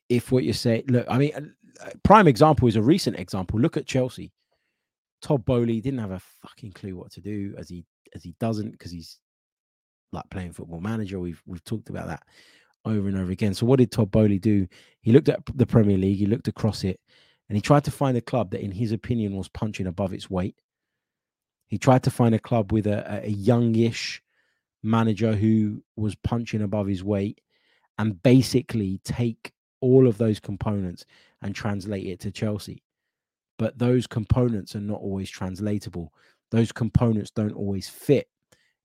if what you say, look, I mean, prime example is a recent example. Look at Chelsea. Todd Boehly didn't have a fucking clue what to do, as he as he doesn't because he's like playing football manager. We've we've talked about that over and over again. So what did Todd Boehly do? He looked at the Premier League, he looked across it, and he tried to find a club that, in his opinion, was punching above its weight. He tried to find a club with a, a youngish manager who was punching above his weight and basically take all of those components and translate it to Chelsea. But those components are not always translatable. Those components don't always fit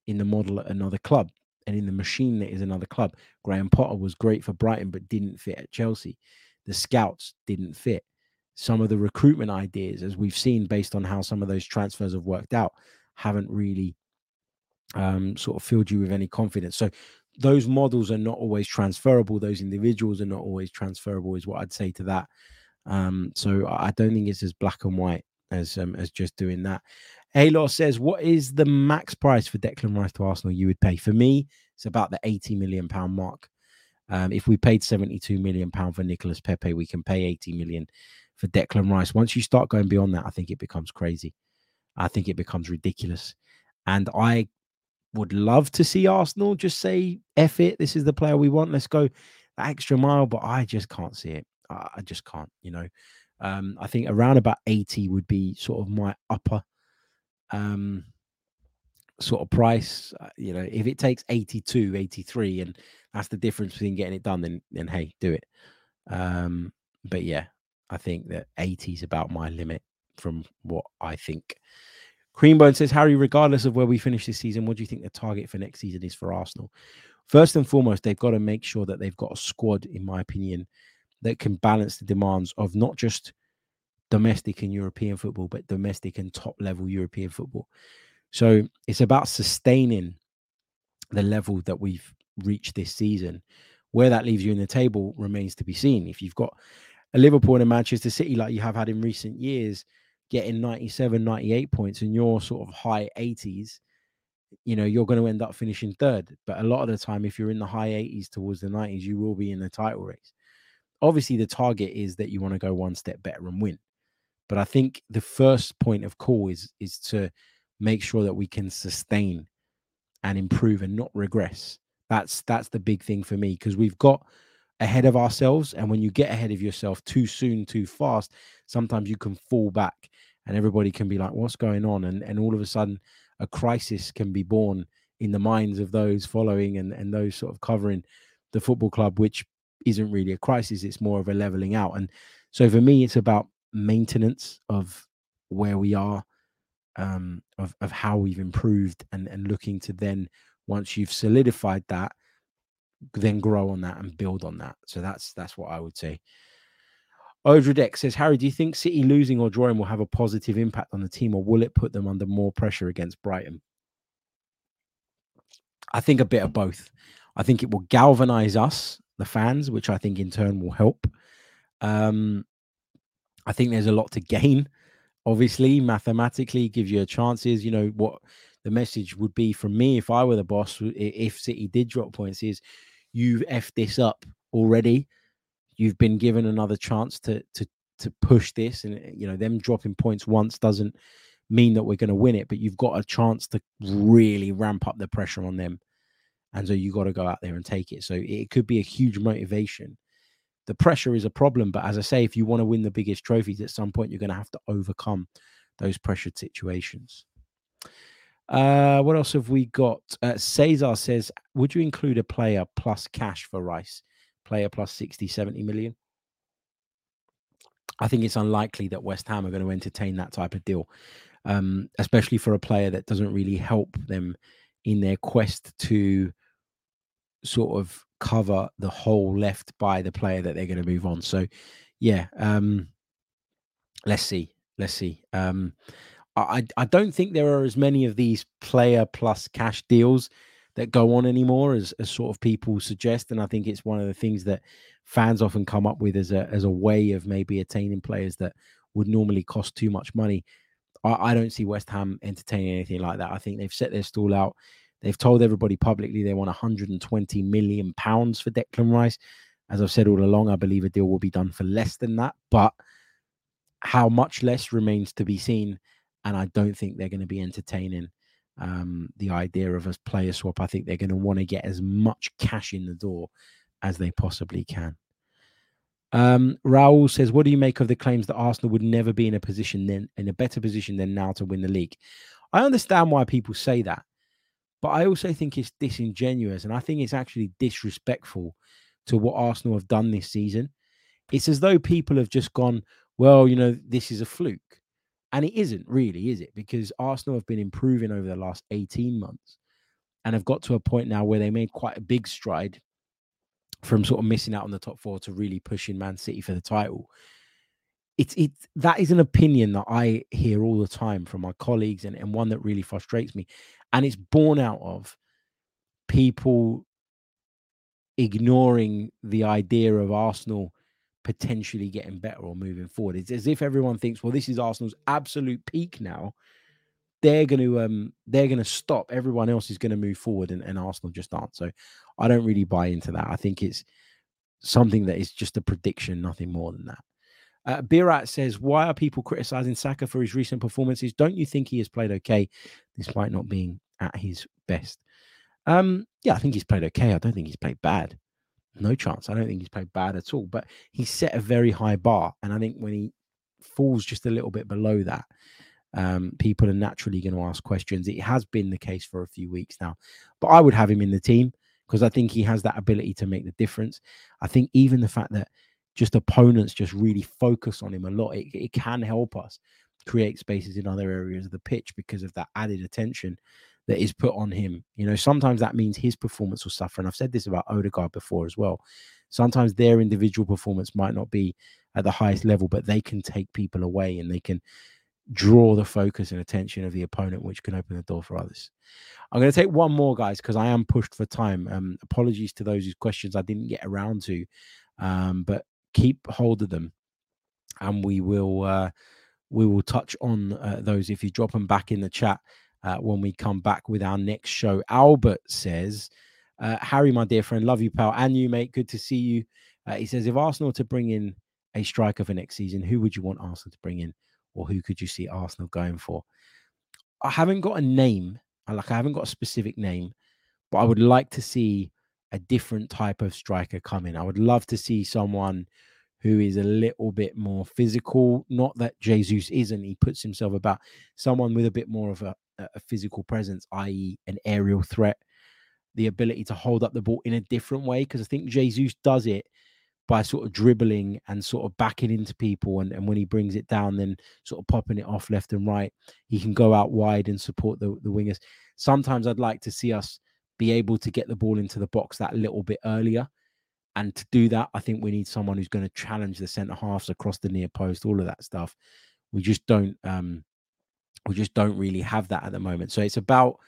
in the model at another club and in the machine that is another club. Graham Potter was great for Brighton, but didn't fit at Chelsea. The scouts didn't fit. Some of the recruitment ideas, as we've seen, based on how some of those transfers have worked out, haven't really um, sort of filled you with any confidence. So those models are not always transferable. Those individuals are not always transferable, is what I'd say to that. Um, so I don't think it's as black and white as um, as just doing that. Halo says, What is the max price for Declan Rice to Arsenal you would pay? For me, it's about the 80 million pound mark. Um, if we paid 72 million pound for Nicolas Pepe, we can pay 80 million for Declan Rice. Once you start going beyond that, I think it becomes crazy. I think it becomes ridiculous. And I would love to see Arsenal just say, F it, this is the player we want. Let's go that extra mile, but I just can't see it. I just can't, you know. Um, I think around about 80 would be sort of my upper um, sort of price. Uh, you know, if it takes 82, 83, and that's the difference between getting it done, then then hey, do it. Um, but yeah, I think that 80 is about my limit from what I think. Creambone says, Harry, regardless of where we finish this season, what do you think the target for next season is for Arsenal? First and foremost, they've got to make sure that they've got a squad, in my opinion, that can balance the demands of not just domestic and European football, but domestic and top level European football. So it's about sustaining the level that we've reached this season. Where that leaves you in the table remains to be seen. If you've got a Liverpool and a Manchester City like you have had in recent years, getting 97, 98 points and you're sort of high 80s, you know, you're going to end up finishing third. But a lot of the time, if you're in the high 80s towards the 90s, you will be in the title race. Obviously, the target is that you want to go one step better and win. But I think the first point of call is is to make sure that we can sustain and improve and not regress. That's that's the big thing for me because we've got ahead of ourselves and when you get ahead of yourself too soon too fast sometimes you can fall back and everybody can be like what's going on and and all of a sudden a crisis can be born in the minds of those following and and those sort of covering the football club which isn't really a crisis it's more of a leveling out and so for me it's about maintenance of where we are um of of how we've improved and and looking to then once you've solidified that then grow on that and build on that. So that's that's what I would say. Odradek says, Harry, do you think City losing or drawing will have a positive impact on the team, or will it put them under more pressure against Brighton? I think a bit of both. I think it will galvanize us, the fans, which I think in turn will help. Um, I think there's a lot to gain. Obviously, mathematically, gives you a chances. You know what the message would be from me if I were the boss, if City did drop points, is you've effed this up already. You've been given another chance to to to push this, and you know them dropping points once doesn't mean that we're going to win it, but you've got a chance to really ramp up the pressure on them, and so you got to go out there and take it. So it could be a huge motivation. The pressure is a problem, but as I say, if you want to win the biggest trophies, at some point you're going to have to overcome those pressured situations. Uh, what else have we got? Uh, Cesar says, would you include a player plus cash for Rice? Player plus 60, 70 million? I think it's unlikely that West Ham are going to entertain that type of deal, um, especially for a player that doesn't really help them in their quest to sort of cover the hole left by the player that they're going to move on. So, yeah, um, let's see. Let's see. Um, I, I don't think there are as many of these player plus cash deals that go on anymore as, as sort of people suggest. And I think it's one of the things that fans often come up with as a as a way of maybe attaining players that would normally cost too much money. I, I don't see West Ham entertaining anything like that. I think they've set their stall out. They've told everybody publicly they want 120 million pounds for Declan Rice. As I've said all along, I believe a deal will be done for less than that, but how much less remains to be seen and I don't think they're going to be entertaining um, the idea of a player swap. I think they're going to want to get as much cash in the door as they possibly can. Um, Raul says, "What do you make of the claims that Arsenal would never be in a position then in a better position than now to win the league?" I understand why people say that, but I also think it's disingenuous, and I think it's actually disrespectful to what Arsenal have done this season. It's as though people have just gone, "Well, you know, this is a fluke." And it isn't really, is it? Because Arsenal have been improving over the last 18 months and have got to a point now where they made quite a big stride from sort of missing out on the top four to really pushing Man City for the title. It's it that is an opinion that I hear all the time from my colleagues and, and one that really frustrates me. And it's born out of people ignoring the idea of Arsenal potentially getting better or moving forward. It's as if everyone thinks, well, this is Arsenal's absolute peak now. They're going to um they're going to stop. Everyone else is going to move forward, and, and Arsenal just aren't. So I don't really buy into that. I think it's something that is just a prediction, nothing more than that. Uh, Birat says, Why are people criticizing Saka for his recent performances? Don't you think he has played okay despite not being at his best? Um, yeah, I think he's played okay. I don't think he's played bad no chance. I don't think he's played bad at all, but he set a very high bar. And I think when he falls just a little bit below that, um, people are naturally going to ask questions. It has been the case for a few weeks now, but I would have him in the team because I think he has that ability to make the difference. I think even the fact that just opponents just really focus on him a lot, it, it can help us create spaces in other areas of the pitch because of that added attention that is put on him. You know, sometimes that means his performance will suffer. And I've said this about Odegaard before as well. Sometimes their individual performance might not be at the highest level, but they can take people away and they can draw the focus and attention of the opponent, which can open the door for others. I'm going to take one more, guys, because I am pushed for time. Um, apologies to those whose questions I didn't get around to, um, but keep hold of them, and we will uh, we will touch on uh, those if you drop them back in the chat uh, when we come back with our next show. Albert says, uh, Harry, my dear friend, love you, pal, and you, mate. Good to see you. Uh, he says, if Arsenal to bring in a striker for next season, who would you want Arsenal to bring in? Or who could you see Arsenal going for? I haven't got a name. Like I haven't got a specific name, but I would like to see a different type of striker come in. I would love to see someone who is a little bit more physical. Not that Jesus isn't, he puts himself about someone with a bit more of a, a physical presence, i.e., an aerial threat, the ability to hold up the ball in a different way. Because I think Jesus does it by sort of dribbling and sort of backing into people. And, and when he brings it down, then sort of popping it off left and right, he can go out wide and support the, the wingers. Sometimes I'd like to see us be able to get the ball into the box that little bit earlier. And to do that, I think we need someone who's going to challenge the centre halves across the near post, all of that stuff. We just don't um we just don't really have that at the moment. So it's about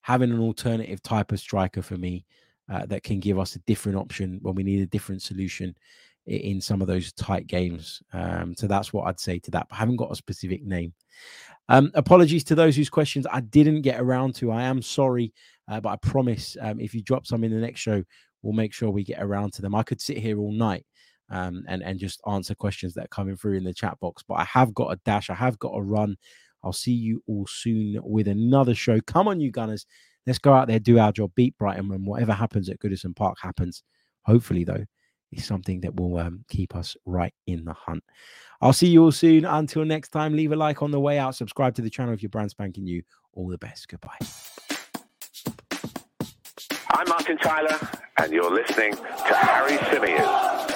having an alternative type of striker for me uh, that can give us a different option when we need a different solution in some of those tight games. Um, so that's what I'd say to that. But I haven't got a specific name. Um, apologies to those whose questions I didn't get around to. I am sorry, uh, but I promise um, if you drop some in the next show, we'll make sure we get around to them. I could sit here all night um, and and just answer questions that are coming through in the chat box, but I have got a dash. I have got a run. I'll see you all soon with another show. Come on, you Gunners. Let's go out there, do our job, beat Brighton, and whatever happens at Goodison Park happens. Hopefully, though, is something that will um, keep us right in the hunt. I'll see you all soon. Until next time, leave a like on the way out. Subscribe to the channel if you're brand spanking new. All the best. Goodbye. I'm Martin Tyler, and you're listening to Harry Symeou.